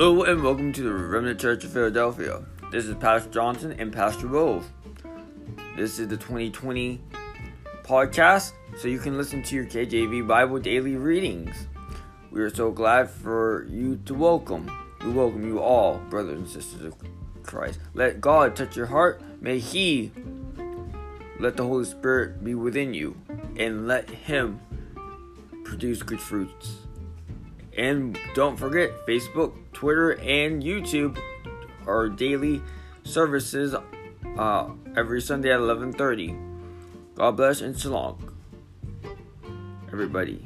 Hello and welcome to the Remnant Church of Philadelphia. This is Pastor Johnson and Pastor Wolf. This is the 2020 podcast, so you can listen to your KJV Bible daily readings. We are so glad for you to welcome. We welcome you all, brothers and sisters of Christ. Let God touch your heart. May He let the Holy Spirit be within you and let Him produce good fruits. And don't forget Facebook, Twitter, and YouTube are daily services uh, every Sunday at 11:30. God bless and shalom, everybody.